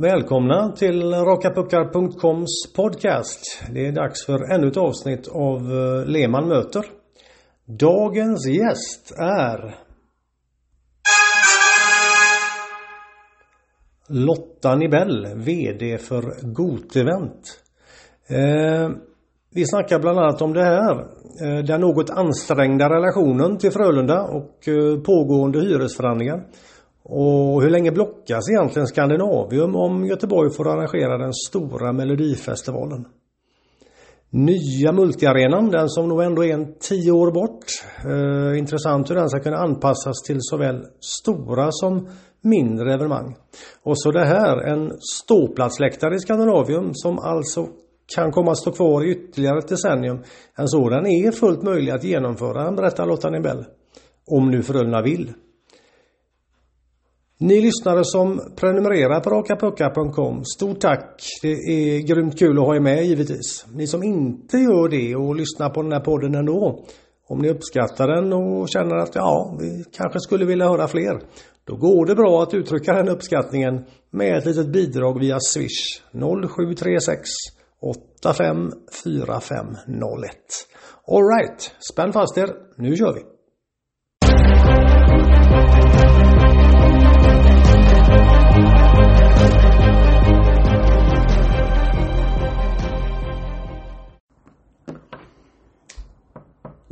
Välkomna till rakapuckar.coms podcast. Det är dags för ännu ett avsnitt av eh, Lehmann möter. Dagens gäst är Lotta Nibell, VD för Gotevent. Eh, vi snackar bland annat om det här. Eh, den något ansträngda relationen till Frölunda och eh, pågående hyresförhandlingar. Och hur länge blockas egentligen Skandinavium om Göteborg får arrangera den stora Melodifestivalen? Nya multiarenan, den som nog ändå är en tio år bort. Eh, intressant hur den ska kunna anpassas till såväl stora som mindre evenemang. Och så det här, en ståplatsläktare i Skandinavium som alltså kan komma att stå kvar i ytterligare ett decennium. En sådan är fullt möjlig att genomföra, berättar Lotta Nibell. Om nu Frölunda vill. Ni lyssnare som prenumererar på rakapuckar.com, stort tack! Det är grymt kul att ha er med givetvis. Ni som inte gör det och lyssnar på den här podden ändå, om ni uppskattar den och känner att ja, vi kanske skulle vilja höra fler, då går det bra att uttrycka den uppskattningen med ett litet bidrag via Swish 0736 854501. Alright, spänn fast er, nu kör vi!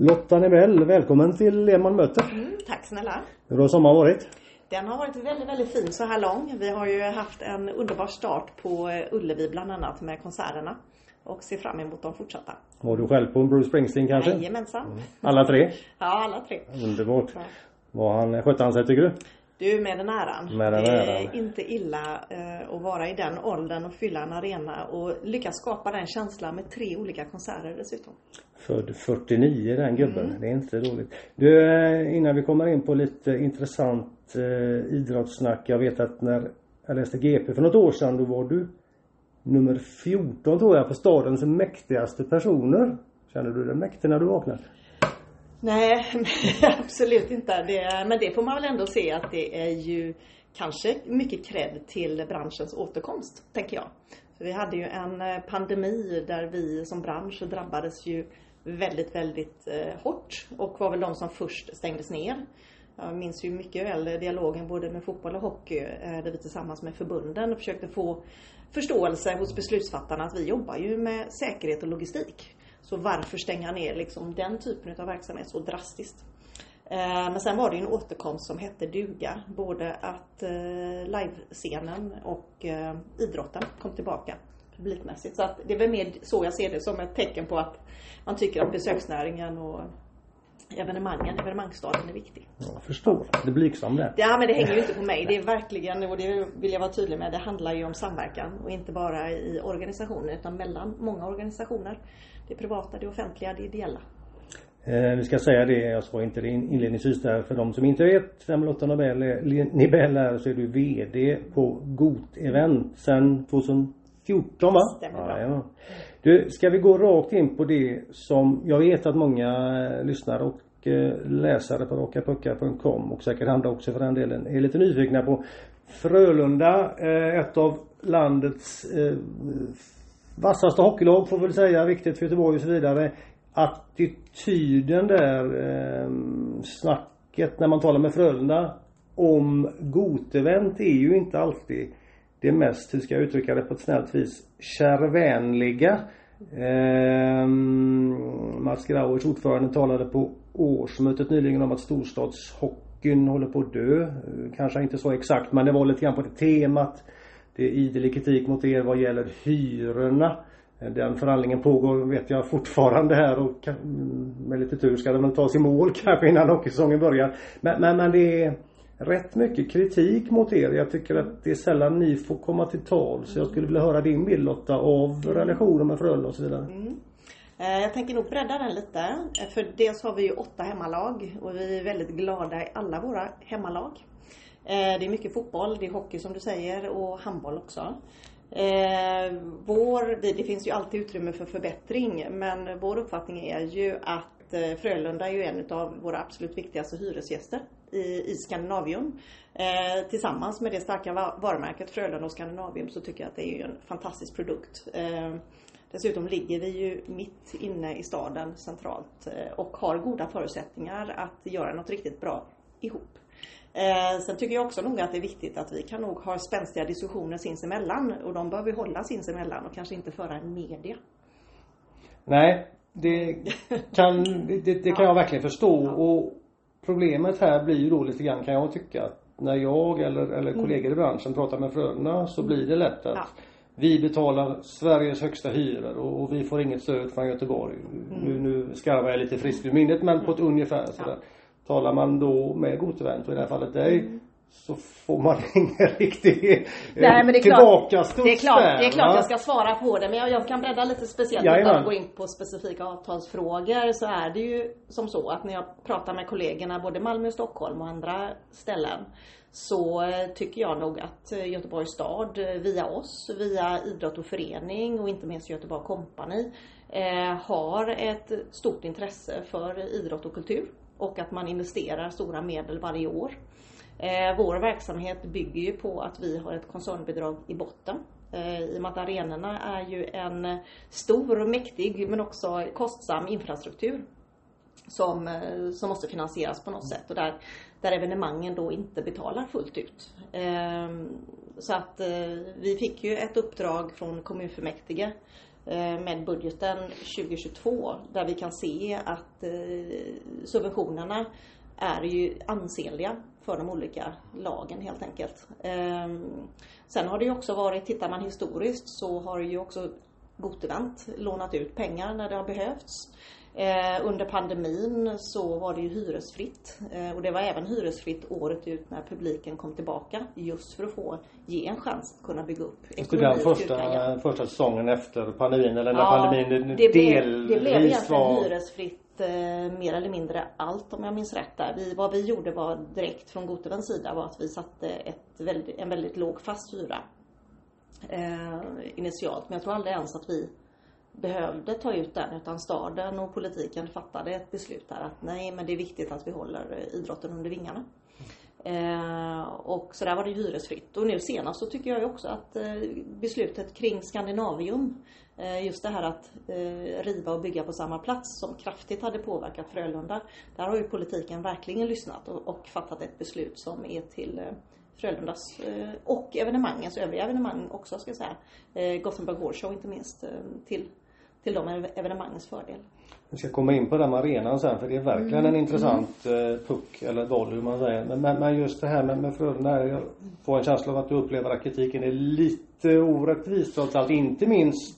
Lotta Nebell, välkommen till Lehmann möter. Mm, tack snälla. Hur har sommaren varit? Den har varit väldigt, väldigt fin så här lång. Vi har ju haft en underbar start på eh, Ullevi bland annat med konserterna. Och ser fram emot de fortsatta. Var du själv på Bruce Springsteen kanske? Jajamensan. Mm. Alla tre? Ja, alla tre. Underbart. Var han, skötte han sig tycker du? Du, med den äran. Med den det är äran. inte illa eh, att vara i den åldern och fylla en arena och lyckas skapa den känslan med tre olika konserter dessutom. Född 49 den gubben. Mm. Det är inte dåligt. Du, eh, innan vi kommer in på lite intressant eh, idrottssnack. Jag vet att när jag läste GP för något år sedan då var du nummer 14 tror jag på stadens mäktigaste personer. Känner du dig mäktig när du vaknade? Nej, absolut inte. Det, men det får man väl ändå se att det är ju kanske mycket cred till branschens återkomst, tänker jag. För vi hade ju en eh, pandemi där vi som bransch drabbades ju väldigt, väldigt eh, hårt och var väl de som först stängdes ner. Jag minns ju mycket väl dialogen både med fotboll och hockey eh, där vi tillsammans med förbunden försökte få förståelse hos beslutsfattarna att vi jobbar ju med säkerhet och logistik. Så varför stänga ner liksom den typen av verksamhet så drastiskt? Eh, men sen var det ju en återkomst som hette duga. Både att eh, livescenen och eh, idrotten kom tillbaka publikmässigt. Så att det är väl mer så jag ser det som ett tecken på att man tycker att besöksnäringen och evenemangen, evenemangsstaden är viktig. Jag förstår. Det är blygsam det. Ja men det hänger ju inte på mig. Det är verkligen, och det vill jag vara tydlig med, det handlar ju om samverkan och inte bara i organisationer utan mellan många organisationer. Det privata, det offentliga, det ideella. Eh, vi ska säga det, jag sa inte det inledningsvis där, för de som inte vet vem Lotta Nobel är, Nibel är så är du VD på GOT Event sedan 2014 va? Stämmer bra. Ja, du, ska vi gå rakt in på det som jag vet att många eh, lyssnare och eh, läsare på rakapuckar.com och säkert andra också för den delen är lite nyfikna på. Frölunda, eh, ett av landets vassaste hockeylag får vi väl säga, viktigt för Göteborg och så vidare. Attityden där, snacket när man talar med Frölunda om Gotevent är ju inte alltid det mest, hur ska jag uttrycka det på ett snällt vis, kärvänliga. Eh, Mats Grauers ordförande talade på årsmötet nyligen om att storstadshockeyn håller på att dö. Kanske inte så exakt men det var lite grann på det temat. Det är idelig kritik mot er vad gäller hyrorna. Den förhandlingen pågår vet jag fortfarande här och med lite tur ska den väl tas i mål kanske innan hockeysäsongen börjar. Men, men, men det är rätt mycket kritik mot er. Jag tycker att det är sällan ni får komma till tal. Så jag skulle vilja höra din bild Lotta av relationen med Frölunda och så vidare. Mm. Eh, jag tänker nog bredda den lite. Eh, för dels har vi ju åtta hemmalag och vi är väldigt glada i alla våra hemmalag. Eh, det är mycket fotboll, det är hockey som du säger och handboll också. Vår, det, finns ju alltid utrymme för förbättring men vår uppfattning är ju att att eh, Frölunda är ju en av våra absolut viktigaste hyresgäster i, i Skandinavium. Eh, tillsammans med det starka varumärket Frölunda och Skandinavium så tycker jag att det är en fantastisk produkt. Eh, dessutom ligger vi ju mitt inne i staden centralt eh, och har goda förutsättningar att göra något riktigt bra ihop. Eh, sen tycker jag också nog att det är viktigt att vi kan nog ha spänstiga diskussioner sinsemellan och de bör vi hålla sinsemellan och kanske inte föra en media. Nej, det kan, det, det kan jag verkligen förstå och problemet här blir ju då lite grann kan jag tycka när jag eller, eller mm. kollegor i branschen pratar med Frölunda så blir det lätt att vi betalar Sveriges högsta hyror och, och, vi får inget stöd från Göteborg. Mm. Nu, nu skarvar jag lite friskt ur minnet men på ett mm. ungefär sådär. Talar man då med Gotevent och i det här fallet dig. Så får man ingen riktig eh, Nej, men det är tillbakastuds klart, det är klart, det är klart jag ska svara på det men jag, jag kan bredda lite speciellt utan att gå in på specifika avtalsfrågor. Så är det ju som så att när jag pratar med kollegorna både Malmö Stockholm och andra ställen så eh, tycker jag nog att eh, Göteborgs stad via oss, via idrott och förening och inte minst Göteborg Company har ett stort intresse för idrott och kultur och att man investerar stora medel varje år. Eh, vår verksamhet bygger ju på att vi har ett koncernbidrag i botten. Eh, I och med att arenorna är ju en stor och mäktig men också kostsam infrastruktur som, eh, som måste finansieras på något sätt och där, där evenemangen då inte betalar fullt ut. Ehm, så att eh, vi fick ju ett uppdrag från kommunfullmäktige eh, med budgeten 2022 där vi kan se att eh, subventionerna är ju ansenliga för de olika lagen helt enkelt. Ehm, sen har det ju också varit, tittar man historiskt så har ju också Gotevent lånat ut pengar när det har behövts. Eh, under pandemin så var det ju hyresfritt eh, och det var även hyresfritt året ut när publiken kom tillbaka just för att få ge en chans att kunna bygga upp ekonomi. Den första, första säsongen efter pandemin eller när ja, pandemin det delvis Det blev egentligen var... hyresfritt eh, mer eller mindre allt om jag minns rätt där. Vi, vad vi gjorde var direkt från Gotevens sida var att vi satte ett väldigt, en väldigt låg fast hyra eh, initialt. Men jag tror aldrig ens att vi behövde ta ut den utan staden och politiken fattade ett beslut där att nej men det är viktigt att vi håller idrotten under vingarna. Eh, och så där var det hyresfritt. Och nu senast så tycker jag ju också att eh, beslutet kring Skandinavium just det här att eh, riva och bygga på samma plats som kraftigt hade påverkat Frölunda. Där har ju politiken verkligen lyssnat och fattat ett beslut som är till eh, Frölundas och evenemangens, övriga evenemang också ska jag säga. Gothenburg Horse Show inte minst till, till de evenemangens fördel. Vi ska komma in på den arenan sen för det är verkligen mm. en intressant mm. puck eller boll hur man säger. Men, men, just det här med, med Frölunda, jag får en känsla av att du upplever att kritiken är lite orättvis trots allt. Inte minst eh,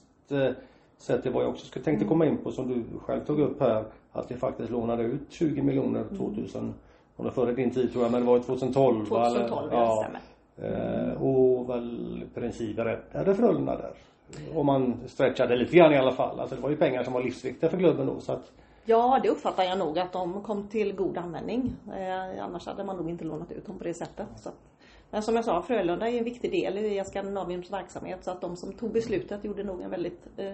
sett till vad jag också tänkte komma in på som du själv tog upp här. Att vi faktiskt lånade ut 20 miljoner 2000 mm. Om det före din tid tror jag men det var 2012 2012 eller, ja, eh, Och väl i princip räddade Frölunda där. Om man stretchade lite grann i alla fall. Alltså det var ju pengar som var livsviktiga för klubben då så att Ja, det uppfattar jag nog att de kom till god användning. Eh, annars hade man nog inte lånat ut dem på det sättet. Så att men som jag sa, Frölunda är en viktig del i Skandinaviums verksamhet så att de som tog beslutet gjorde nog en väldigt eh,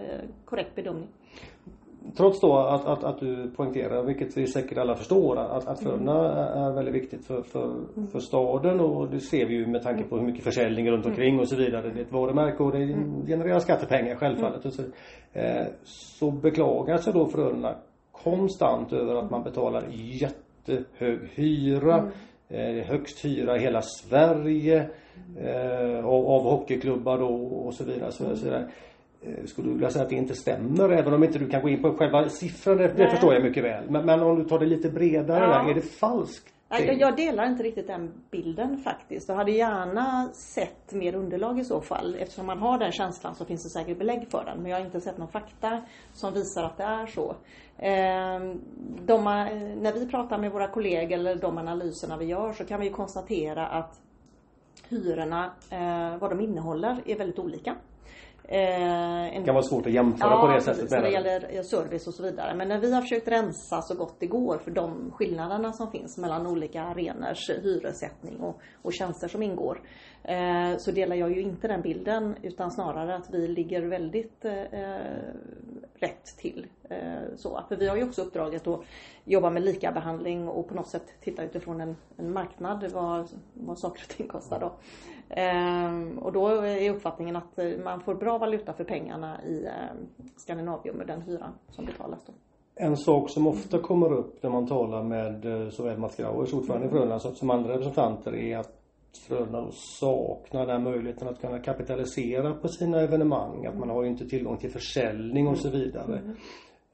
korrekt bedömning. Trots då att, att, att du poängterar, vilket vi säkert alla förstår, att, att Frölunda mm. är väldigt viktigt för, för, mm. för staden och det ser vi ju med tanke på hur mycket försäljning runt omkring mm. och så vidare. Det är ett varumärke och det mm. genererar skattepengar självfallet. Och så, eh, så beklagar sig då Frölunda konstant över att man betalar jättehög hyra. Mm eh, högst hyra i hela Sverige eh, av, av hockeyklubbar då och så vidare. Så, så där. Eh, skulle du vilja säga att det inte stämmer även om inte du kan gå in på själva siffran, det, det förstår jag mycket väl. Men, men, om du tar det lite bredare ja. där, är det falskt? Jag, jag delar inte riktigt den bilden faktiskt. Jag hade gärna sett mer underlag i så fall. Eftersom man har den känslan så finns det säkert belägg för den. Men jag har inte sett någon fakta som visar att det är så. Ehm, de, när vi pratar med våra kollegor eller de analyserna vi gör så kan vi konstatera att hyrorna, eh, vad de innehåller, är väldigt olika. Eh, det kan vara svårt att jämföra ja, på det sättet. Ja, det gäller eh, service och så vidare. Men när vi har försökt rensa så gott det går för de skillnaderna som finns mellan olika arenors hyressättning och, och tjänster som ingår. Eh, så delar jag ju inte den bilden utan snarare att vi ligger väldigt eh, rätt till. Eh, så, för vi har ju också uppdraget att jobba med lika behandling och på något sätt titta utifrån en, en marknad vad, vad saker och ting kostar då. Eh, och då är uppfattningen att man får bra valuta för pengarna i eh, Skandinavium med den hyran som betalas då. En sak som ofta kommer upp när man talar med såväl Mats Grauers, ordförande i Frölunda, som andra representanter är att Frölunda saknar den möjligheten att kunna kapitalisera på sina evenemang. Att man har ju inte tillgång till försäljning och så vidare. Mm.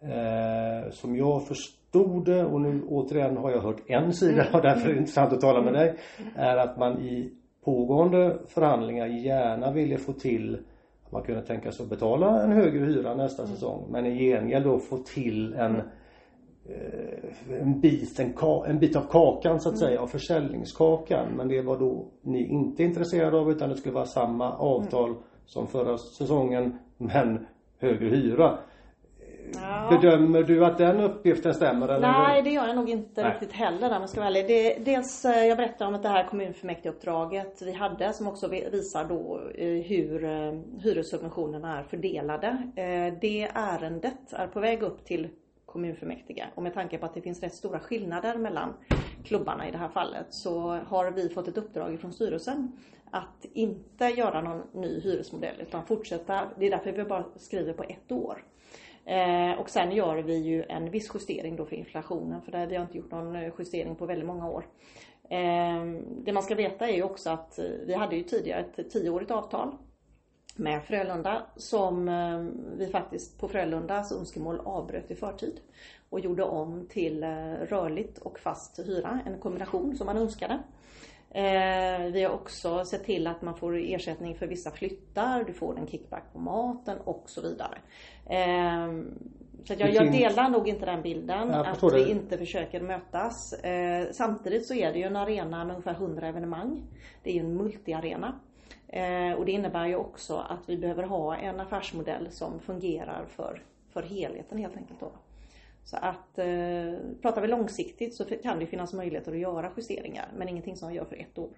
Eh, som jag förstod det, och nu återigen har jag hört en sida och därför är det intressant att tala med dig. Är att man i pågående förhandlingar gärna ville få till att man kunde tänka sig att betala en högre hyra nästa mm. säsong. Men i gengäld då få till en en bit, en, en, bit av kakan så att säga, av försäljningskakan. Men det var då ni inte intresserade av utan det skulle vara samma avtal mm. som förra säsongen men högre hyra. Ja. Bedömer du att den uppgiften stämmer? Eller? Nej, det gör jag nog inte Nej. riktigt heller om jag ska vara ärlig. Det, dels, eh, jag berättade om att det här kommunfullmäktigeuppdraget vi hade som också visar då eh, hur hyressubventionerna är fördelade. Det ärendet är på väg upp till kommunfullmäktige. Och med tanke på att det finns rätt stora skillnader mellan klubbarna i det här fallet så har vi fått ett uppdrag från styrelsen att inte göra någon ny hyresmodell utan fortsätta. Det är därför vi bara skriver på ett år. Eh, och sen gör vi ju en viss justering då för inflationen för där vi har inte gjort någon eh, justering på väldigt många år. Eh, det man ska veta är ju också att eh, vi hade ju tidigare ett tioårigt avtal med Frölunda som eh, vi faktiskt på Frölundas önskemål avbröt i förtid och gjorde om till eh, rörligt och fast hyra, en kombination som man önskade. Eh, vi har också sett till att man får ersättning för vissa flyttar, du får en kickback på maten och så vidare. Så jag, jag, delar nog inte den bilden att vi inte försöker mötas. Samtidigt så är det ju en arena med ungefär 100 evenemang. Det är ju en multiarena. Eh, och det innebär ju också att vi behöver ha en affärsmodell som fungerar för, för helheten helt enkelt då. Så att eh, pratar vi långsiktigt så kan det finnas möjligheter att göra justeringar men ingenting som vi gör för ett år.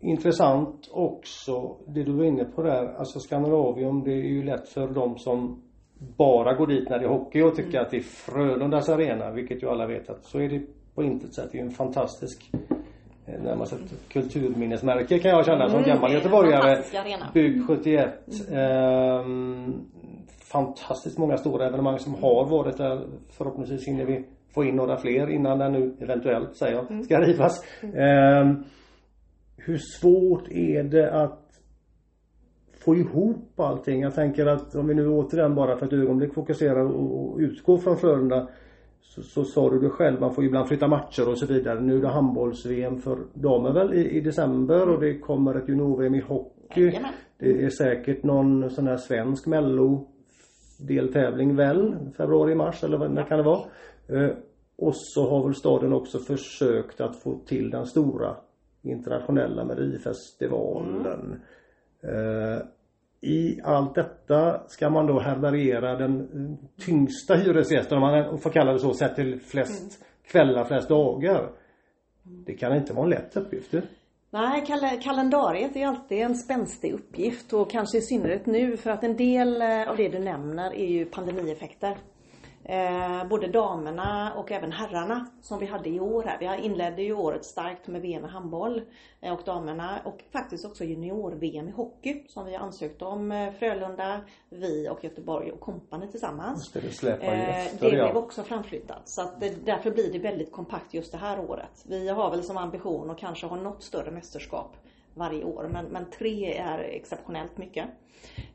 Intressant också det du var inne på där, alltså Skandinavium det är ju lätt för de som bara går dit när det är hockey och tycker mm. att det är Frölundas arena, vilket ju alla vet att så är det på intet sätt. Det är ju en fantastisk närmast ett kulturminnesmärke kan jag känna som mm, gammal göteborgare. Byggd 71. Mm. Ehm, fantastiskt många stora evenemang som har varit där. Förhoppningsvis hinner vi få in några fler innan den nu eventuellt, säger jag, mm. ska rivas. Ehm, hur svårt är det att få ihop allting? Jag tänker att om vi nu återigen bara för ett ögonblick fokuserar och utgår från Frölunda så, så sa du det själv, man får ibland flytta matcher och så vidare. Nu är det handbolls-VM för damer väl i, i december och det kommer ett junior-VM i hockey. Det är säkert någon sån här svensk mello deltävling väl? Februari, mars eller när kan det vara? Eh, och så har väl staden också försökt att få till den stora internationella melodifestivalen. Mm. Eh, i allt detta ska man då härbärgera den tyngsta hyresgästen, om man får kalla det så, sett till flest mm. kvällar, flest dagar. Det kan inte vara en lätt uppgift. Nej, kal kalendariet är alltid en spänstig uppgift och kanske i synnerhet nu för att en del eh, av det du nämner är ju pandemieffekter. Eh, både damerna och även herrarna som vi hade i år här. Vi inledde ju året starkt med VM i handboll eh, och damerna och faktiskt också junior-VM i hockey som vi ansökt om eh, Frölunda, vi och Göteborg och kompani tillsammans. det, det eh, efter, Det blev också framflyttat så att det, därför blir det väldigt kompakt just det här året. Vi har väl som ambition att kanske ha något större mästerskap varje år men, men tre är exceptionellt mycket.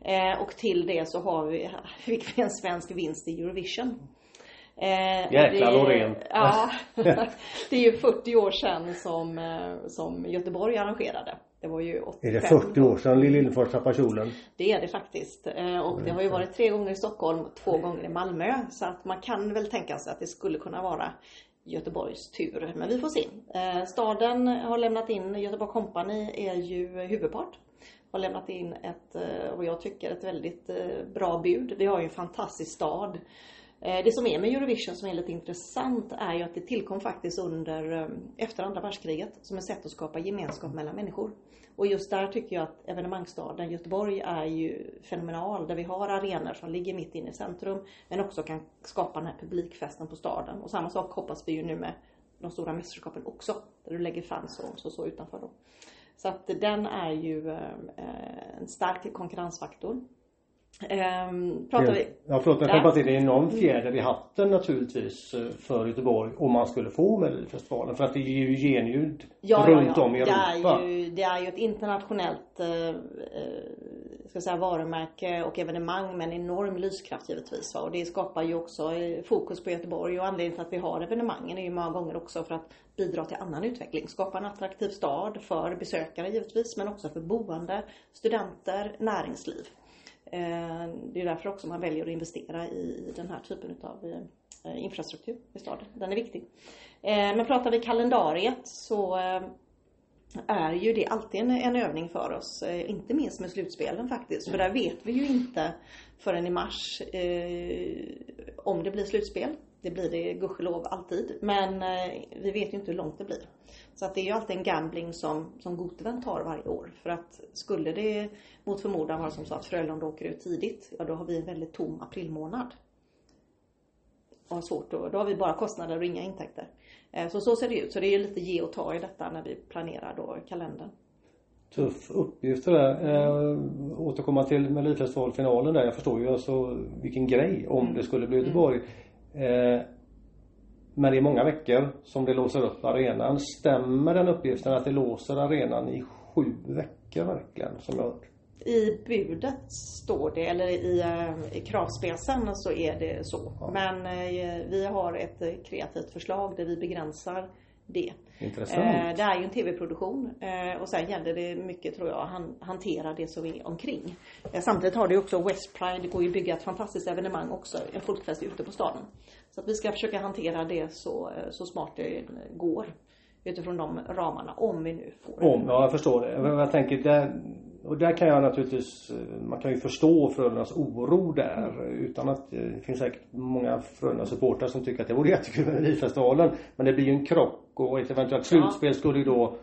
Eh, och till det så har vi, fick vi en svensk vinst i Eurovision. Eh, Jäklar Loreen. Ja. det är ju 40 år sedan som, eh, som Göteborg arrangerade. Det var ju 85. Är det 40 år sedan Lill Lindfors tappade kjolen? Det är det faktiskt. Eh, och det har ju varit tre gånger i Stockholm, två gånger i Malmö. Så att man kan väl tänka sig att det skulle kunna vara Göteborgs tur. Men vi får se. Eh, staden har lämnat in, Göteborg Company är ju huvudpart har lämnat in ett, eh, vad jag tycker, ett väldigt eh, bra bud. Vi har ju en fantastisk stad. Det som är med Eurovision som är lite intressant är ju att det tillkom faktiskt under, efter andra världskriget som ett sätt att skapa gemenskap mellan människor. Och just där tycker jag att evenemangsstaden Göteborg är ju fenomenal. Där vi har arenor som ligger mitt inne i centrum men också kan skapa den här publikfesten på staden. Och samma sak hoppas vi ju nu med de stora mästerskapen också. Där du lägger fans och så, utanför då. Så att den är ju eh, en stark konkurrensfaktor. Um, pratar vi... Ja förlåt, jag ja. det är enorm fjäder i hatten naturligtvis eh, för Göteborg om man skulle få Melodifestivalen. För att det är ju genljud ja, runt ja, ja. om i Europa. Det är ju, det är ju ett internationellt eh, eh ska säga, varumärke och evenemang med en enorm lyskraft givetvis. Va? Och det skapar ju också eh, fokus på Göteborg och anledningen till att vi har evenemangen är ju många gånger också för att bidra till annan utveckling. Skapa en attraktiv stad för besökare givetvis men också för boende, studenter, näringsliv. Eh, det är därför också man väljer att investera i den här typen av eh, infrastruktur i staden. Den är viktig. Eh, men pratar vi kalendariet så är ju det alltid en, en övning för oss. Inte minst med slutspelen faktiskt. För där vet vi ju inte förrän i mars om det blir slutspel. Det blir det gudskelov alltid. Men vi vet ju inte hur långt det blir. Så att det är ju alltid en gambling som, som Goteven tar varje år. För att skulle det mot förmodan vara som så att Frölunda åker ut tidigt, ja då har vi en väldigt tom aprilmånad. Och har svårt då, då har vi bara kostnader och inga intäkter. Eh, så så ser det ut. Så det är lite ge och ta i detta när vi planerar då kalendern. Tuff uppgift det där. Eh, återkomma till Melodifestivalfinalen där. Jag förstår ju alltså vilken grej om mm. det skulle bli Göteborg. Mm. Eh, men det är många veckor som det låser upp arenan. Stämmer den uppgiften att det låser arenan i sju veckor verkligen? Som jag i budet står det, eller i, eh, i kravspecen så är det så. Ja. Men eh, vi har ett kreativt förslag där vi begränsar det. Intressant. Eh, det är ju en tv-produktion eh, och sen gäller det mycket tror jag att hantera det som är omkring. Eh, samtidigt har det också West Pride, det går ju att bygga ett fantastiskt evenemang också, en folkfest ute på staden. Så att vi ska försöka hantera det så, så smart det går utifrån de ramarna om vi nu får Om, ja jag förstår det. Jag tänker där, och där kan jag naturligtvis, man kan ju förstå Frölundas oro där utan att det finns säkert många Frölunda supportrar som tycker att det vore jättekul med Melodifestivalen. Men det blir ju en krock och ett eventuellt slutspel skulle ju då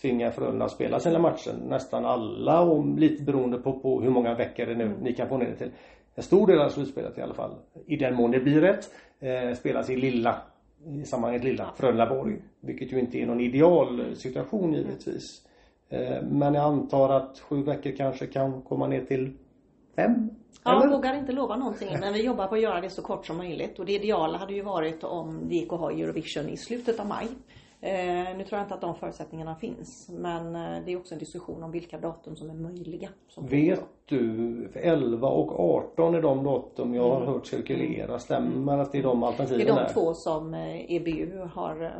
tvinga Frölunda att spela sina matcher nästan alla och lite beroende på, på hur många veckor det nu mm. ni kan få ner det till. En stor del av slutspelet i alla fall, i den mån det blir rätt, eh, spelas i lilla i sammanhanget lilla Frölundaborg. Vilket ju inte är någon ideal situation givetvis. Eh, men jag antar att sju veckor kanske kan komma ner till fem? Ja, jag vågar inte lova någonting men vi jobbar på att göra det så kort som möjligt. Och det ideala hade ju varit om det gick att ha Eurovision i slutet av maj. Eh, nu tror jag inte att de förutsättningarna finns. Men eh, det är också en diskussion om vilka datum som är möjliga. Som Vet du, 11 och 18 är de datum jag har mm. hört cirkulera. Stämmer mm. att det är de alternativen Det är de där? två som eh, EBU har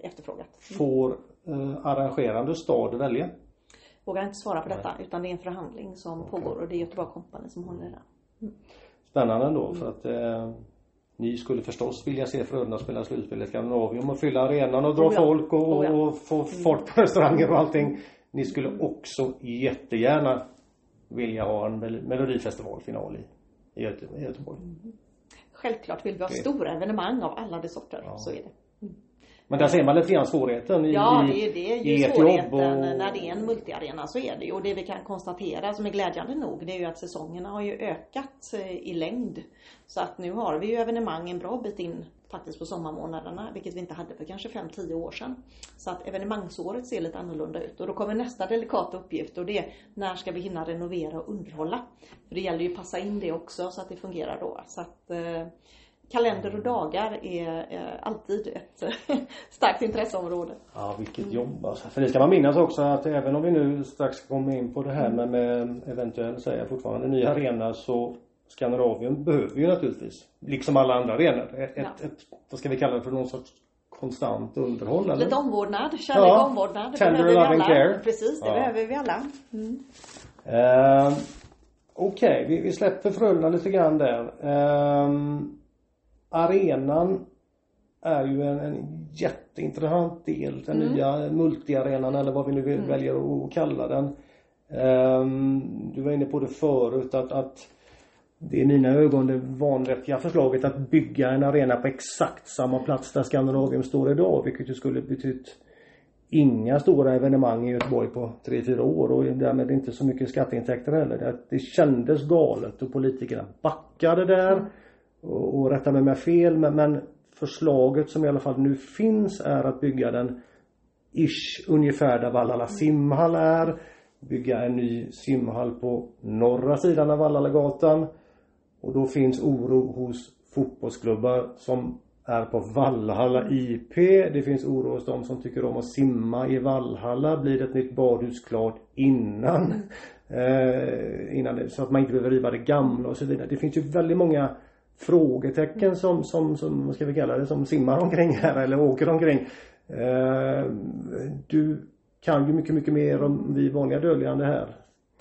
efterfrågat. Mm. Får eh, arrangerande stad välja? Vågar inte svara på detta Nej. utan det är en förhandling som okay. pågår och det är Göteborg Company som håller i den. Mm. Spännande ändå för att eh, ni skulle förstås vilja se Frölunda spela slutspel i Skandinavium och fylla arenan och dra oh ja. folk och, oh ja. och få mm. fart på restauranger och allting. Ni skulle också jättegärna vilja ha en melodifestivalfinal i, i Göteborg. Mm. Självklart vill vi ha det. stora evenemang av alla de sorter. Ja. Så är det. Men där ser man lite grann svårigheten i, Ja, det är, det är ju svårigheten och... när det är en multiarena så är det ju. Och det vi kan konstatera som är glädjande nog det är ju att säsongerna har ju ökat eh, i längd. Så att nu har vi ju evenemang en bra bit in faktiskt på sommarmånaderna, vilket vi inte hade för kanske 5-10 år sedan. Så att evenemangsåret ser lite annorlunda ut och då kommer nästa delikata uppgift och det är när ska vi hinna renovera och underhålla? För det gäller ju att passa in det också så att det fungerar då. Så att eh, kalender och dagar är alltid ett starkt intresseområde. Ja, vilket jobb alltså. För det ska man minnas också att även om vi nu strax kommer in på det här med, med eventuellt, säger jag fortfarande, ny arena så Skandinavien behöver ju naturligtvis, liksom alla andra arenor, ett, ja. ett, ett, vad ska vi kalla det för någon sorts konstant underhåll eller? Lite omvårdnad, kärlek ja. och omvårdnad. Det Tender behöver vi alla. Care. Precis, det ja. behöver vi alla. Mm. Uh, Okej, okay, vi, vi släpper Frölunda lite grann där. Uh, arenan är ju en, en jätteintressant del. Den mm. nya multiarenan eller vad vi nu mm. väljer att kalla den. Um, du var inne på det förut att, att det är i mina ögon det vanvettiga förslaget att bygga en arena på exakt samma plats där Skandinavium står idag vilket ju skulle betytt inga stora evenemang i Göteborg på 3-4 år och därmed inte så mycket skatteintäkter heller. Det, det kändes galet och politikerna backade där och, och rätta mig om jag fel men, men förslaget som i alla fall nu finns är att bygga den ish ungefär där Vallala simhall är. Bygga en ny simhall på norra sidan av Vallalagatan. Och då finns oro hos fotbollsklubbar som är på Vallhalla IP. Det finns oro hos de som tycker om att simma i Vallhalla. Blir det ett nytt badhus klart innan? Eh, innan det, så att man inte behöver riva det gamla och så vidare. Det finns ju väldigt många frågetecken som, som, som vad ska vi kalla det, som simmar omkring här eller åker omkring. Eh, du kan ju mycket, mycket mer om vi vanliga dödligande här.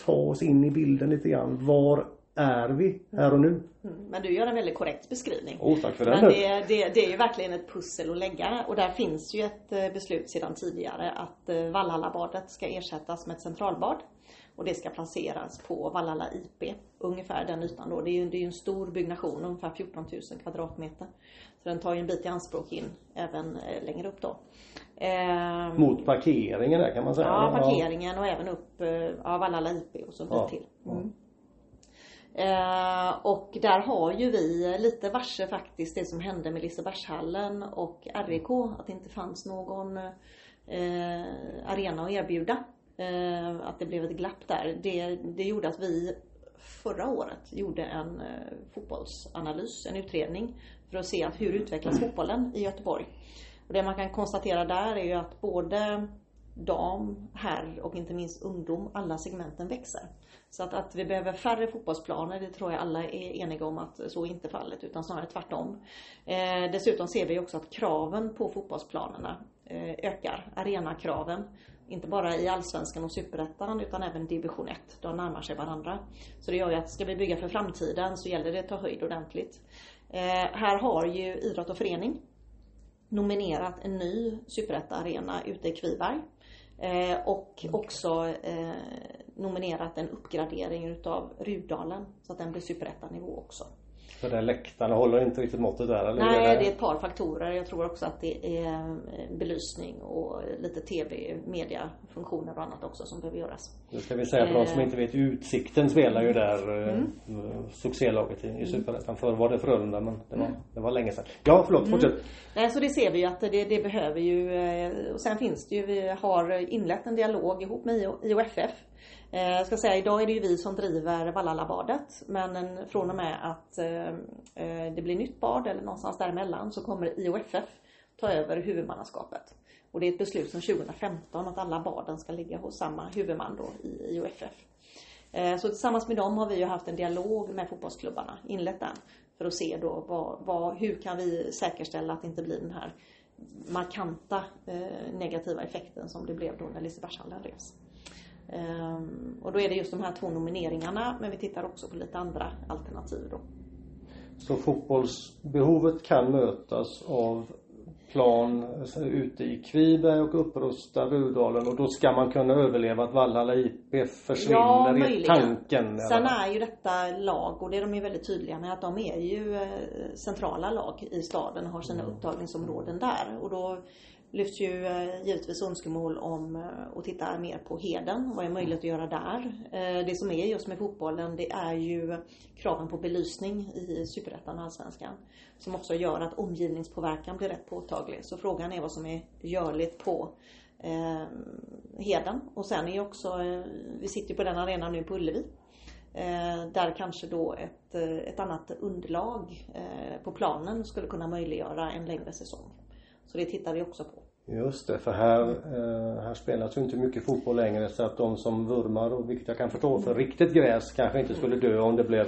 Ta oss in i bilden lite grann. Var är vi här och nu? Mm, men du gör en väldigt korrekt beskrivning. Oh, tack för Men det, det, det är ju verkligen ett pussel att lägga och där finns ju ett eh, beslut sedan tidigare att eh, Vallhallabadet ska ersättas med ett centralbad. Och det ska placeras på Vallhalla IP, ungefär den ytan då. Det är ju, det är en stor byggnation, ungefär 14 000 kvadratmeter. Så den tar ju en bit i anspråk in även eh, längre upp då. Eh, Mot parkeringen där kan man säga? Ja, parkeringen och även upp eh, av Vallhalla IP och så en ja. till. Mm. Eh, och där har ju vi lite varse faktiskt det som hände med Lisebergshallen och RIK, att det inte fanns någon eh, arena att erbjuda. Eh, att det blev ett glapp där. Det, det gjorde att vi förra året gjorde en eh, fotbollsanalys, en utredning för att se att hur utvecklas fotbollen i Göteborg. Och det man kan konstatera där är ju att både dam, herr och inte minst ungdom, alla segmenten växer. Så att, att vi behöver färre fotbollsplaner, det tror jag alla är eniga om att så är inte fallet utan snarare tvärtom. Eh, dessutom ser vi också att kraven på fotbollsplanerna eh, ökar, arenakraven. Inte bara i Allsvenskan och Superettan utan även Division 1. De närmar sig varandra. Så det gör ju att ska vi bygga för framtiden så gäller det att ta höjd ordentligt. Eh, här har ju idrott och förening nominerat en ny superetta-arena ute i Kviberg. Eh, och också eh, nominerat en uppgradering utav Rudalen så att den blir superettanivå också. För den läktarna håller inte riktigt måttet där eller? Nej, det är ett par faktorer. Jag tror också att det är eh, belysning och lite TV, mediafunktioner och annat också som behöver göras. Det ska vi säga för de som eh. inte vet, Utsikten spelar ju där eh, mm. succélaget i, i Superettan. Förr var det Frölunda men det var, mm. det var länge sedan. Ja, förlåt, mm. fortsätt. Nej, så det ser vi ju att det, det behöver ju och sen finns det ju, vi har inlett en dialog ihop med IOFF Eh, jag ska säga, idag är det ju vi som driver Vallalabadet men från och med att eh, eh, det blir nytt bad eller någonstans däremellan så kommer IOFF ta över huvudmannaskapet. Och det är ett beslut från 2015 att alla baden ska ligga hos samma huvudman då i IOFF. Så tillsammans med dem har vi ju haft en dialog med fotbollsklubbarna, inlett den, för att se då vad, vad, hur kan vi säkerställa att det inte blir den här markanta eh, negativa effekten som det blev då när Lisebergshallen revs. Ehm, och då är det just de här två nomineringarna men vi tittar också på lite andra alternativ då. Så fotbollsbehovet kan mötas av plan ute i Kviberg och upprusta Rudalen och då ska man kunna överleva att Vallhalla IP försvinner ja, i tanken? Sen är ju detta lag och det är de ju väldigt tydliga med att de är ju eh, centrala lag i staden och har sina mm. upptagningsområden där och då lyfts ju eh, givetvis önskemål om eh, att titta mer på Heden. Vad är möjligt att göra där? Eh, det som är just med fotbollen det är ju kraven på belysning i Superettan och Allsvenskan. Som också gör att omgivningspåverkan blir rätt påtaglig. Så frågan är vad som är görligt på Heden. Och sen är ju också, vi sitter på den arenan nu på Ullevi. Där kanske då ett, ett annat underlag på planen skulle kunna möjliggöra en längre säsong. Så det tittar vi också på. Just det, för här, eh, här spelas ju inte mycket fotboll längre så att de som vurmar och vilket jag kan förstå för riktigt gräs kanske inte skulle dö om det blev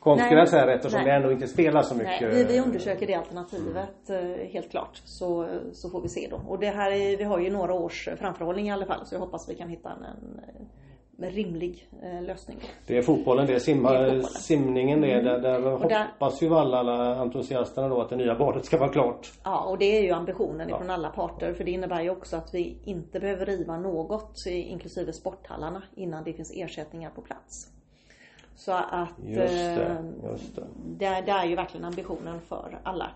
konstgräs här eftersom Nej. det ändå inte spelas så mycket. Nej, vi, vi undersöker det alternativet mm. helt klart. Så, så får vi se då. Och det här är, vi har ju några års framförhållning i alla fall så jag hoppas vi kan hitta en, en rimlig eh, lösning. Det är fotbollen, det är, simma, det är fotbollen. simningen det. Mm. Där, där hoppas där, ju alla, alla entusiasterna då att det nya badet ska vara klart. Ja och det är ju ambitionen ja. från alla parter för det innebär ju också att vi inte behöver riva något inklusive sporthallarna innan det finns ersättningar på plats. Så att just det, eh, just det. Det, det är ju verkligen ambitionen för alla.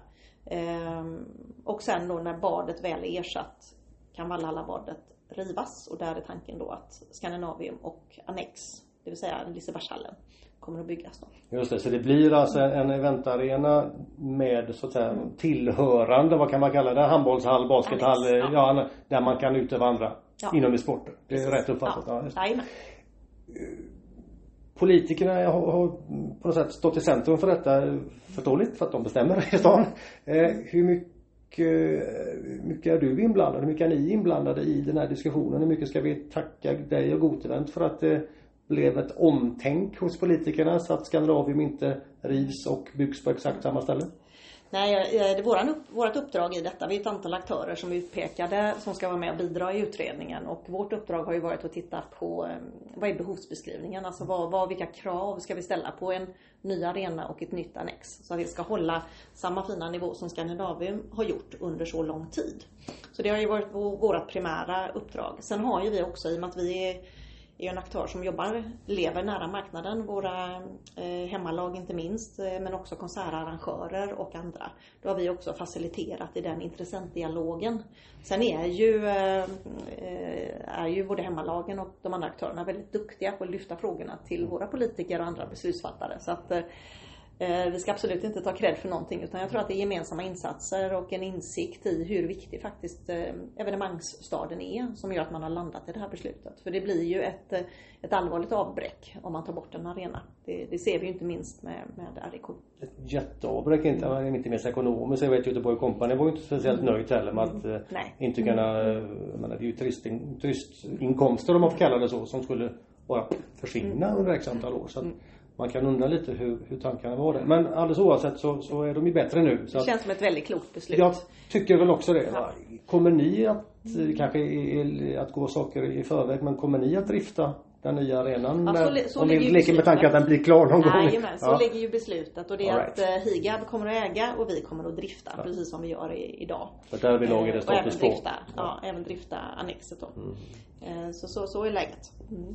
Ehm, och sen då när badet väl är ersatt kan Valhallabadet rivas och där är tanken då att Scandinavium och Annex, det vill säga Lisebergshallen, kommer att byggas då. Just det, så det blir alltså en eventarena med så att säga tillhörande, vad kan man kalla det, handbollshall, baskethall, Annex, ja. ja. där man kan utöva andra Ja. inomhussporter. Det är Precis. rätt uppfattat. Ja. Ja. Politikerna har, har på något sätt stått i centrum för detta förståeligt för att de bestämmer i stan. Eh, hur mycket, Eh, mycket är du inblandad? Hur mycket är ni inblandade i den här diskussionen? Hur mycket ska vi tacka dig och Gotevent för att det blev ett omtänk hos politikerna så att Skandinavium inte rivs och byggs på exakt samma ställe? Nej, våran upp, vårt uppdrag i detta, vi är ett antal aktörer som är utpekade som ska vara med och bidra i utredningen och vårt uppdrag har ju varit att titta på eh, vad är behovsbeskrivningen, alltså vad, vad, vilka krav ska vi ställa på en ny arena och ett nytt annex så att det ska hålla samma fina nivå som Skandinavium har gjort under så lång tid. Så det har ju varit vårt primära uppdrag. Sen har ju vi också, i och med att vi är är en aktör som jobbar, lever nära marknaden. Våra eh, hemmalag inte minst, eh, men också konsertarrangörer och andra. Då har vi också faciliterat i den intressentdialogen. Sen är ju, eh, eh är ju både hemmalagen och de andra aktörerna väldigt duktiga på att lyfta frågorna till våra politiker och andra beslutsfattare. Så att eh, vi ska absolut inte ta cred för någonting utan jag tror att det är gemensamma insatser och en insikt i hur viktig faktiskt eh, evenemangsstaden är som gör att man har landat i det här beslutet. För det blir ju ett, eh, ett allvarligt avbräck om man tar bort en arena. Det, det ser vi ju inte minst med, med RIK. Ett jätteavbräck, inte, mm. inte minst ekonomiskt. Jag vet Göteborg Company var ju inte speciellt Mm. nöjt heller med att eh, Nej. inte kunna, eh, jag menar, det är ju turistin, turistinkomster om man får kalla det så som skulle bara försvinna under x antal år. Så att man kan undra lite hur, hur tankarna var där. Men alldeles oavsett så, så är de ju bättre nu. Det känns som ett väldigt klokt beslut. jag tycker väl också det. Ja. Kommer ni att, eh, kanske att gå saker i förväg, men kommer ni att drifta den nya arenan? Ja, så så om vi leker med tanke att den blir klar någon gång. Jajamän, så Ja. ligger ju beslutet och det är All att eh, Higab kommer att äga och vi kommer att drifta precis som vi gör i, idag. Så där vid lag är det Eh, status quo. drifta, ja, även drifta annexet då. Eh, Så, så, så är läget. Mm.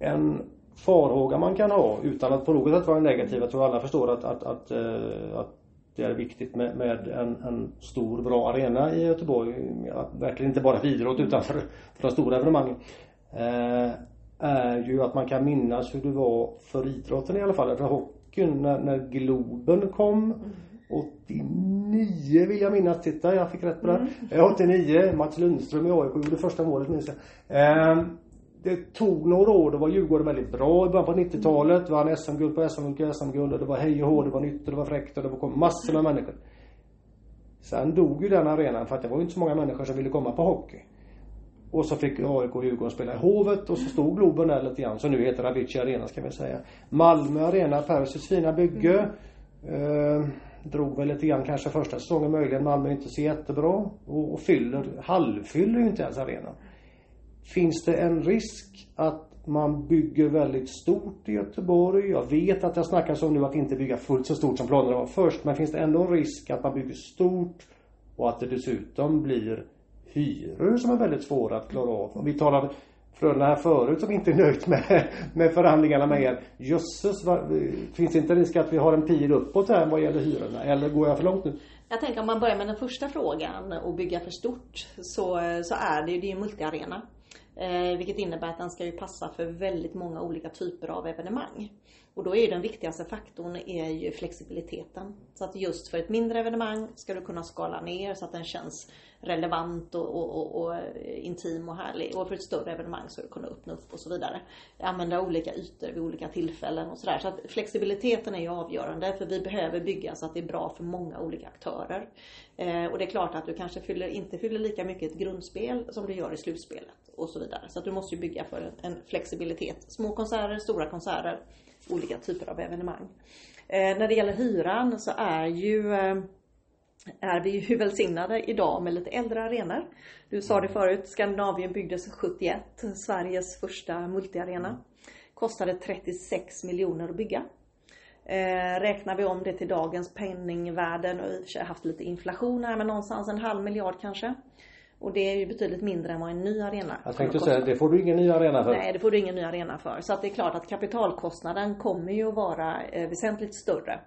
en farhåga man kan ha utan att på något sätt vara negativ. Jag tror alla förstår att, att, att, eh, att det är viktigt med, med en, en stor bra arena i Göteborg. Verkligen inte bara för idrott utan för, för de stora evenemangen. Eh, är ju att man kan minnas hur det var för idrotten i alla fall. För hockeyn när, när Globen kom 89 vill jag minnas. Titta jag fick rätt på det. Eh, 89. Mats Lundström i AIK gjorde första målet minns jag. Eh, det tog några år, då var Djurgården väldigt bra i början på 90-talet. Vann SM-guld på SM-guld på SM-guld och det var hej och hå, det var nytt och det var fräckt och det kom massor med människor. Sen dog ju den arenan för att det var inte så många människor som ville komma på hockey. Och så fick AIK och Djurgården spela i Hovet och så stod Globen där lite grann. Så nu heter Avicii Arena ska vi säga. Malmö Arena, Persis fina bygge. Eh, drog väl lite grann kanske första säsongen möjligen. Malmö är inte så jättebra. Och, och fyller, halvfyller ju inte ens arenan. Finns det en risk att man bygger väldigt stort i Göteborg? Jag vet att det snackas om nu att inte bygga fullt så stort som planerna var först. Men finns det ändå en risk att man bygger stort och att det dessutom blir hyror som är väldigt svåra att klara av? Om vi talade Frölunda här förut som inte är nöjt med, med förhandlingarna med er. Jösses, finns det inte risk att vi har en pil uppåt här vad gäller hyrorna? Eller går jag för långt nu? Jag tänker om man börjar med den första frågan och bygga för stort så, så är det ju, det är ju multiarena. Eh, vilket innebär att den ska ju passa för väldigt många olika typer av evenemang. Och då är ju den viktigaste faktorn är ju flexibiliteten. Så att just för ett mindre evenemang ska du kunna skala ner så att den känns relevant och, och, och, och intim och härlig. Och för ett större evenemang ska du kunna öppna upp och så vidare. Använda olika ytor vid olika tillfällen och sådär. Så att flexibiliteten är ju avgörande för vi behöver bygga så att det är bra för många olika aktörer. Eh, och det är klart att du kanske fyller, inte fyller lika mycket ett grundspel som du gör i slutspelet och så vidare. Så att du måste ju bygga för en, flexibilitet. Små konserter, stora konserter, olika typer av evenemang. Eh, när det gäller hyran så är ju eh, är vi ju välsignade idag med lite äldre arenor. Du sa det förut, Skandinavien byggdes 71, Sveriges första multiarena. Kostade 36 miljoner att bygga. Eh, räknar vi om det till dagens penningvärden och i och för sig haft lite inflation här men någonstans en halv miljard kanske. Och det är ju betydligt mindre än vad en ny arena Jag tänkte säga, det får du ingen ny arena för. Nej, det får du ingen ny arena för. Så att det är klart att kapitalkostnaden kommer ju att vara eh, väsentligt större.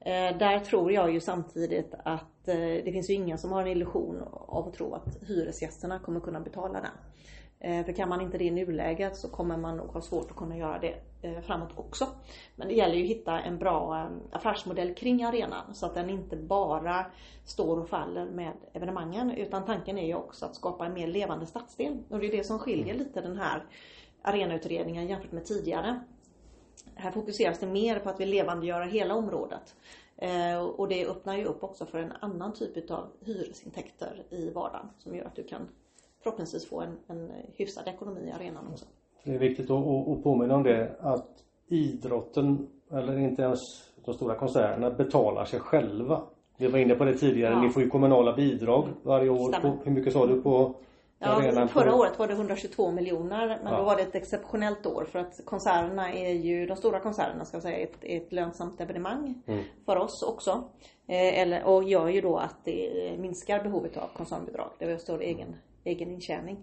Eh, där tror jag ju samtidigt att det finns ju ingen som har en illusion av att tro att hyresgästerna kommer kunna betala den. Eh, för kan man inte det i nuläget så kommer man nog ha svårt att kunna göra det eh, framåt också. Men det gäller ju att hitta en bra eh, affärsmodell kring arenan så att den inte bara står och faller med evenemangen utan tanken är ju också att skapa en mer levande stadsdel. Och det är det som skiljer mm. lite den här arenautredningen jämfört med tidigare. Här fokuseras det mer på att vi levandegöra hela området. Och det öppnar ju upp också för en annan typ av hyresintäkter i vardagen som gör att du kan förhoppningsvis få en, en hyfsad ekonomi i arenan också. Det är viktigt att, påminna om det att idrotten eller inte ens de stora koncernerna betalar sig själva. Vi var inne på det tidigare, ja. ni får ju kommunala bidrag varje år. På, hur mycket sa du på Ja, förra på... året var det 122 miljoner men ja. då var det ett exceptionellt år för att konserterna är ju, de stora konserterna ska jag säga, ett, ett lönsamt evenemang mm. för oss också. Eh, eller, och gör ju då att det minskar behovet av koncernbidrag. Det var större egen egen intjäning.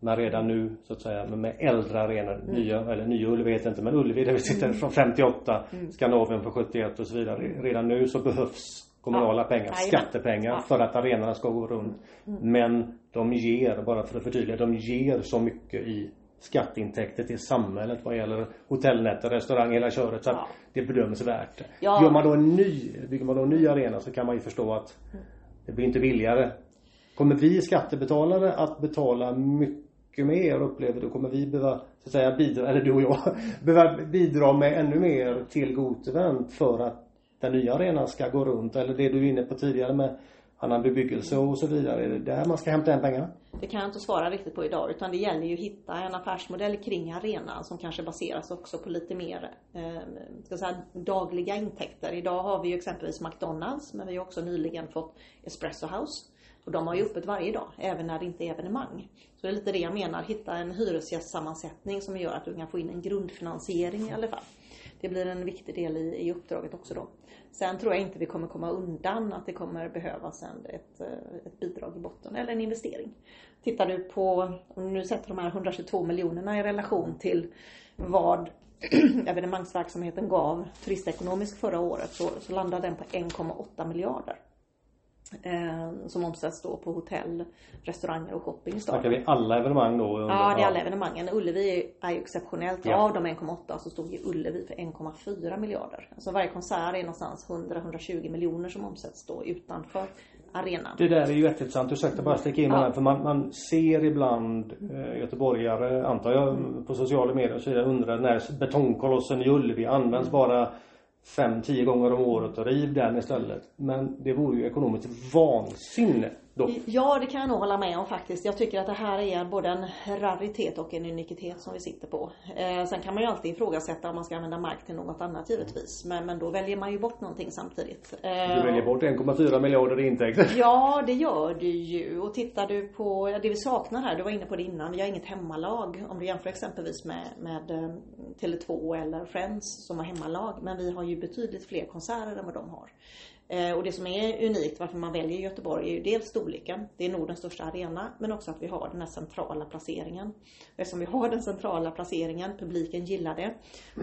Men redan nu så att säga med äldre arenor, mm. nya, eller nya Ullevi vet jag inte men Ullevi där vi sitter mm. från 58, mm. Skandinavien från 71 och så vidare. Redan nu så behövs kommunala ja. pengar, skattepengar ja. för att arenorna ska gå runt. Mm. Men de ger, bara för att förtydliga, de ger så mycket i skatteintäkter till samhället vad gäller hotellnätter, restaurang, hela köret. Så att ja. det bedöms värt det. Ja. Gör man då en ny, bygger man då en ny arena så kan man ju förstå att mm. det blir inte billigare Kommer vi skattebetalare att betala mycket mer upplever du? Kommer vi behöva, så att säga, bidra, eller du och jag, behöva bidra med ännu mer till Gotevent för att den nya arenan ska gå runt? Eller det du är inne på tidigare med annan bebyggelse och så vidare. Är det där man ska hämta hem pengarna? Det kan jag inte svara riktigt på idag utan det gäller ju att hitta en affärsmodell kring arenan som kanske baseras också på lite mer eh, ska säga, dagliga intäkter. Idag har vi ju exempelvis McDonalds men vi har också nyligen fått Espresso House och de har ju öppet varje dag, även när det inte är evenemang. Så det är lite det jag menar, hitta en hyresgästsammansättning som gör att du kan få in en grundfinansiering i alla fall. Det blir en viktig del i, i uppdraget också då. Sen tror jag inte vi kommer komma undan att det kommer behövas en, ett, eh, ett bidrag i botten eller en investering. Tittar du på, om nu sätter de här 122 miljonerna i relation till vad evenemangsverksamheten gav turistekonomiskt förra året så, så landar den på 1,8 miljarder. Eh, som omsätts då på hotell, restauranger och shopping i staden. Snackar vi alla evenemang då? Under, ja, det är alla evenemangen. Ullevi är ju exceptionellt. Ja. Av de 1,8 så stod ju Ullevi för 1,4 miljarder. Alltså varje konsert är någonstans 100-120 miljoner som omsätts då utanför arenan. Det där är ju jätteintressant. Ursäkta bara sticka in ja. för man, man ser ibland eh, göteborgare, antar jag, mm. på sociala medier och så vidare undrar när betongkolossen i Ullevi används mm. bara fem, tio gånger om året och riv den istället. Men det vore ju ekonomiskt vansinne då. Ja, det kan jag nog hålla med om faktiskt. Jag tycker att det här är både en raritet och en unikitet som vi sitter på. Eh, sen kan man ju alltid ifrågasätta om man ska använda mark till något annat givetvis. Men, men då väljer man ju bort någonting samtidigt. Eh, du väljer bort 1,4 miljarder i intäkter. Ja, det gör du ju. Och tittar du på det vi saknar här, du var inne på det innan, vi har inget hemmalag. Om du jämför exempelvis med, med eh, Tele2 eller Friends som har hemmalag. Men vi har ju betydligt fler konserter än vad de har. Eh, och det som är unikt varför man väljer Göteborg är ju dels storleken. Det är Nordens största arena. Men också att vi har den här centrala placeringen. Eftersom vi har den centrala placeringen, publiken gillar det.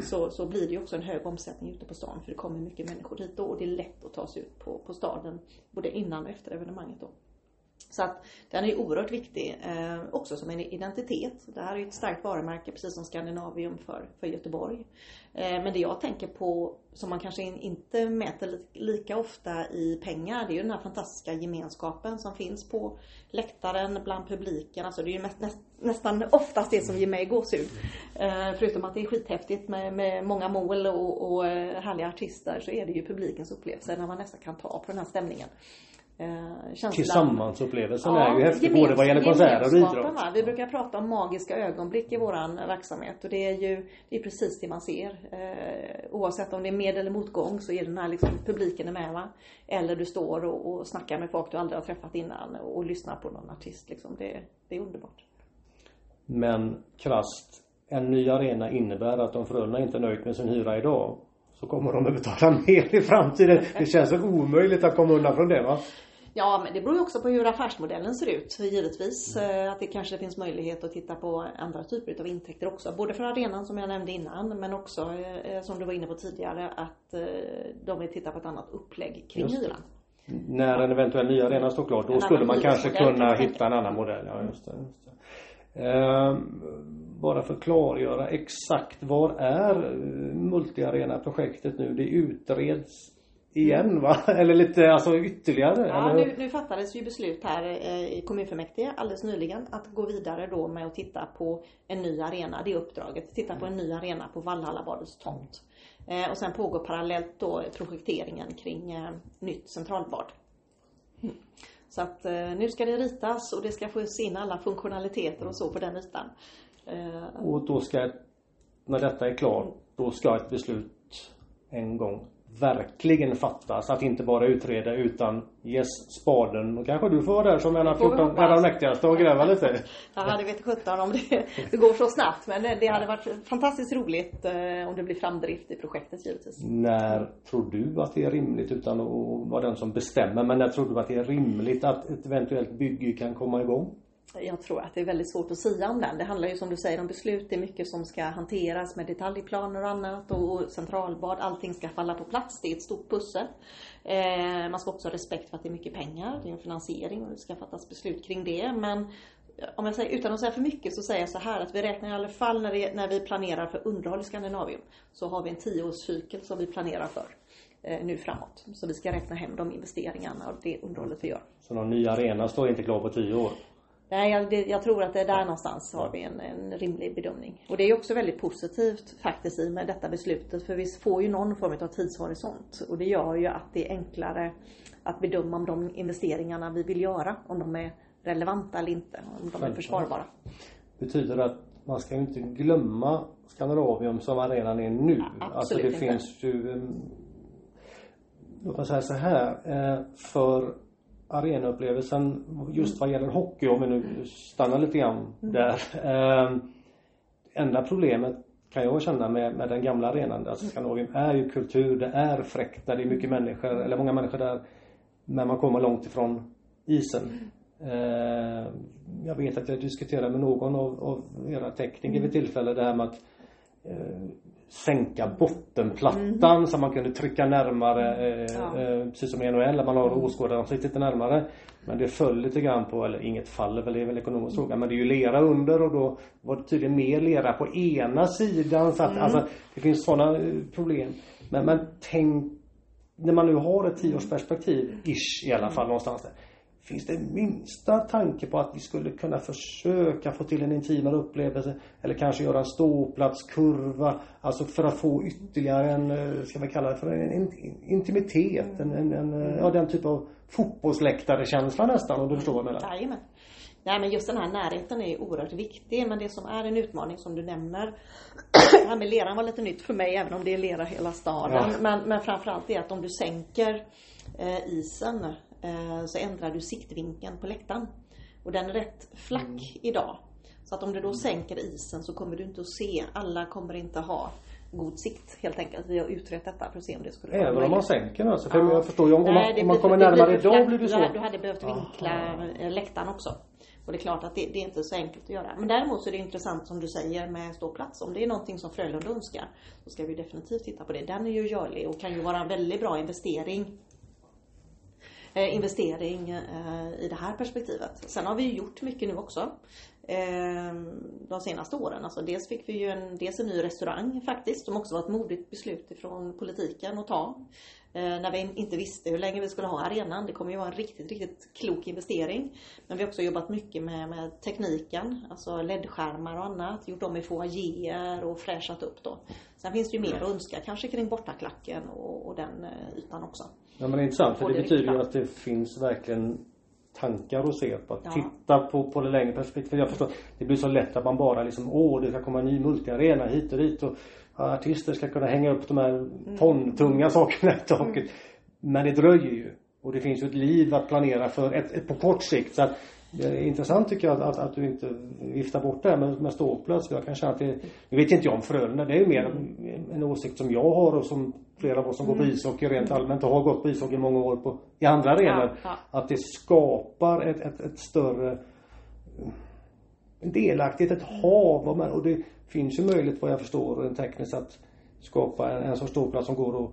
Så, så blir det ju också en hög omsättning ute på stan. För det kommer mycket människor dit då och det är lätt att ta sig ut på, på staden. Både innan och efter evenemanget då. Så att den är oerhört viktig eh, också som en identitet. Det här är ett starkt varumärke precis som Skandinavium för, för Göteborg. Eh, men det jag tänker på som man kanske inte mäter lika ofta i pengar det är ju den här fantastiska gemenskapen som finns på läktaren bland publiken. Alltså det är ju mest, näst, nästan oftast det som ger mig gåshud. Eh, förutom att det är skithäftigt med, med många mål och, och eh, härliga artister så är det ju publikens upplevelse när man nästan kan ta på den här stämningen. Eh, Tillsammansupplevelsen ja, är ju häftig både vad gäller konserter och idrott. Va? Vi brukar prata om magiska ögonblick i våran verksamhet och det är ju det är precis det man ser. Eh, oavsett om det är med eller motgång så är den här liksom, publiken är med va. Eller du står och, och snackar med folk du aldrig har träffat innan och, och lyssnar på någon artist liksom. Det, det är underbart. Men krasst, en ny arena innebär att om Frölunda inte är nöjt med sin hyra idag så kommer de att betala mer i framtiden. Det känns så omöjligt att komma undan från det va? Ja, men det beror ju också på hur affärsmodellen ser ut givetvis. Mm. Att det kanske finns möjlighet att titta på andra typer av intäkter också. Både för arenan som jag nämnde innan men också eh, som du var inne på tidigare att de vill titta på ett annat upplägg kring hyran. när en eventuell ny arena står klar, då En skulle man kanske kunna hitta en annan modell. Ja, just det, just det. Ehm, bara för att klargöra exakt var är eh, multiarena-projektet nu? Det utreds igen va? Eller lite alltså ytterligare? Ja, eller? nu, nu fattades ju beslut här eh, i kommunfullmäktige alldeles nyligen att gå vidare då med att titta på en ny arena. Det är uppdraget. Titta på en ny arena på Vallhallabadets tomt. Eh, och sen pågår parallellt då projekteringen kring eh, nytt centralbad. Mm. Så att eh, nu ska det ritas och det ska få in alla funktionaliteter och så på den ytan. Eh, Och då ska, när detta är klart, då ska ett beslut en gång verkligen fattas. Att inte bara utreda utan yes, spaden. Och kanske du får vara där som en av Får vi 14, hoppas. en av de mäktigaste och gräva lite. Ja, det vet sjutton om det, det går så snabbt. Men det hade varit fantastiskt roligt eh, om det blir framdrift i projektet givetvis. När tror du att det är rimligt, utan att vara den som bestämmer, men när tror du att det är rimligt att ett eventuellt bygge kan komma igång? Jag tror att det är väldigt svårt att säga om den. Det handlar ju som du säger om beslut. Det är mycket som ska hanteras med detaljplaner och annat och centralbad. Allting ska falla på plats. Det är ett stort pussel. Eh, man ska också ha respekt för att det är mycket pengar. Det är en finansiering och det ska fattas beslut kring det. Men om jag säger, utan att säga för mycket så säger jag så här att vi räknar i alla fall när, det, när vi planerar för underhåll i Skandinavium så har vi en tioårscykel som vi planerar för eh, nu framåt. Så vi ska räkna hem de investeringarna och det underhållet vi gör. Så någon ny arena står inte klar på tio år. Nej, jag, det, jag tror att det är där någonstans har vi en, en rimlig bedömning. Och det är också väldigt positivt faktiskt i med detta beslutet för vi får ju någon form av tidshorisont och det gör ju att det är enklare att bedöma om de investeringarna vi vill göra, om de är relevanta eller inte, om de är försvarbara. Betyder att man ska ju inte glömma Skandinavium som arenan är nu. Ja, alltså det inte. finns ju em, Låt mig säga så här. eh, För arenaupplevelsen just vad gäller hockey, om vi nu stannar lite grann Mm. där. eh, Enda problemet kan jag känna med, med den gamla arenan, alltså Skandinavium, är ju kultur, det är fräckt där det är mycket människor, eller många människor där. Men man kommer långt ifrån isen. Eh, jag vet att jag diskuterade med någon av, av era tekniker vid tillfälle det här med att eh, sänka bottenplattan så man kunde trycka närmare eh, Ja. eh, precis som i NHL, där man har som sitter lite närmare. Men det föll lite grann på, eller inget faller väl, det är väl ekonomisk fråga, men det är ju lera under och då var det tydligen mer lera på ena sidan så att alltså det finns sådana eh, problem. Men, men tänk när man nu har ett tioårsperspektiv, ish i alla fall någonstans där. Finns det minsta tanke på att vi skulle kunna försöka få till en intimare upplevelse eller kanske göra en ståplatskurva Alltså för att få ytterligare en, eh, ska vi kalla det för en, intimitet, en, en, en, eh, ja den typ av fotbollsläktare-känsla nästan om du förstår vad jag menar. Jajamän. Nej men just den här närheten är ju oerhört viktig men det som är en utmaning som du nämner Det här med leran var lite nytt för mig även om det är lera hela staden. Ja. Men, men framförallt är att om du sänker eh, isen så ändrar du siktvinkeln på läktaren. Och den är rätt flack Mm. idag. Så att om du då sänker isen så kommer du inte att se, alla kommer inte ha god sikt helt enkelt. Vi har utrett detta för att se om det skulle vara Även om man sänker alltså. För Ja. jag förstår ju om, Nej, man, om man kommer närmare idag blir det så. Du hade, behövt Aha. vinkla eh, läktaren också. Och det är klart att det, det är inte så enkelt att göra. Men däremot så är det intressant som du säger med ståplats. Om det är någonting som Frölunda önskar så ska vi definitivt titta på det. Den är ju görlig och kan ju vara en väldigt bra investering eh, Eh, investering eh, i det här perspektivet. Sen har vi ju gjort mycket nu också. Eh, de senaste åren. Alltså dels fick vi ju en, dels en ny restaurang faktiskt som också var ett modigt beslut ifrån politiken att ta. Eh, när vi inte visste hur länge vi skulle ha arenan. Det kommer ju vara en riktigt, riktigt klok investering. Men vi har också jobbat mycket med, med tekniken, alltså LED-skärmar och annat. Gjort om i foajéer och fräschat upp då. Sen finns det ju mer att önska kanske kring bortaklacken och, och den eh, ytan också. Ja men det är intressant för det det betyder ju att det finns verkligen tankar att se på. Att Ja. titta på, på det längre perspektivet. Jag förstår, det blir så lätt att man bara liksom, åh det ska komma en ny multiarena hit och dit och artister ska kunna hänga upp de här Mm. tontunga sakerna i taket. Men det dröjer ju. Och det finns ju ett liv att planera för ett, ett, på kort sikt. Så att, det är intressant tycker jag att, att, du inte viftar bort det här med, med ståplats. Jag kan känna att det, nu vet inte jag om Frölunda, det är ju mer en, en åsikt som jag har och som flera av oss som går på ishockey rent allmänt och har gått på ishockey i många år på, i andra arenor. ja. Att det skapar ett, ett, ett större delaktighet, ett hav. Och det finns ju möjlighet vad jag förstår rent tekniskt att skapa en, en sorts ståplats som går att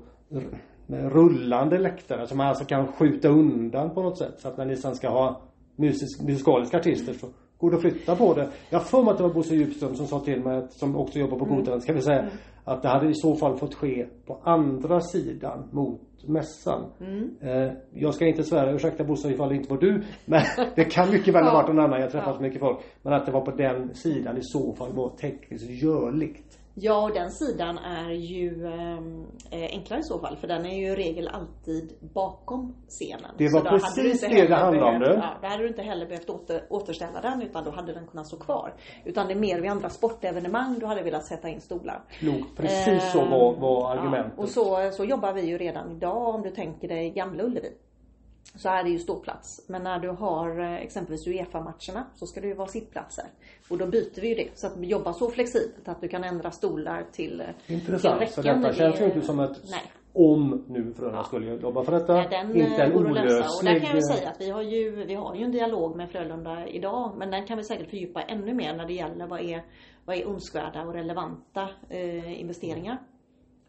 med rullande läktare som man alltså kan skjuta undan på något sätt. Så att när ni sen ska ha musisk, musikaliska artister så går det att flytta på det. Jag för mig att det var Bosse Djupström som sa till mig, som också jobbar på Goten, ska vi säga, mm. att det hade i så fall fått ske på andra sidan mot mässan. Mm. Eh, jag ska inte svära, ursäkta Bosse ifall det inte var du. Men det kan mycket väl ha varit någon annan, jag har träffat ja. mycket folk. Men att det var på den sidan i så fall var tekniskt görligt. Ja, och den sidan är ju ehm, eh, enklare i så fall för den är ju i regel alltid bakom scenen. Det var precis det det handlade om. Ja, då hade du inte heller behövt åter, återställa den utan då hade den kunnat stå kvar. Utan det är mer vid andra sportevenemang du hade velat sätta in stolar. Klokt, precis eh, så var, var argumentet. Ja, och så, så jobbar vi ju redan idag om du tänker dig Gamla Ullevi så är det ju ståplats. Men när du har eh, exempelvis Uefa-matcherna så ska det ju vara sittplatser. Och då byter vi ju det. Så att vi jobbar så flexibelt att du kan ändra stolar till eh, Intressant. Till så detta känns ju inte som ett Nej. om nu Frölunda ja. skulle jobba för detta. Ja, den inte en olöslig... Och där kan jag säga att vi har ju, vi har ju en dialog med Frölunda idag. Men den kan vi säkert fördjupa ännu mer när det gäller vad är, vad är önskvärda och relevanta eh, investeringar.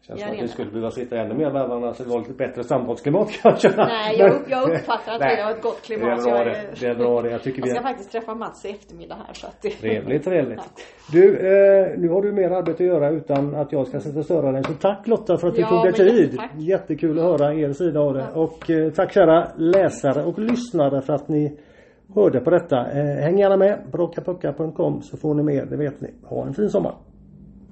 Känns som att vi skulle behöva sitta ännu mer med varandra så det var lite bättre samtalsklimat kanske. Nej, jag, jag uppfattar att vi har ett gott klimat. Det är bra det. Det är bra det. Jag, tycker jag ska vi... faktiskt träffa Mats i eftermiddag här så att det... Trevligt, trevligt. Ja. Du, eh, nu har du mer arbete att göra utan att jag ska sätta störa dig. Så tack Lotta för att du ja, tog dig tid. Tack. Jättekul att höra er sida av det. Ja. Och eh, tack kära läsare och lyssnare för att ni hörde på detta. Eh, häng gärna med på rockapucka.com så får ni mer, det vet ni. Ha en fin sommar.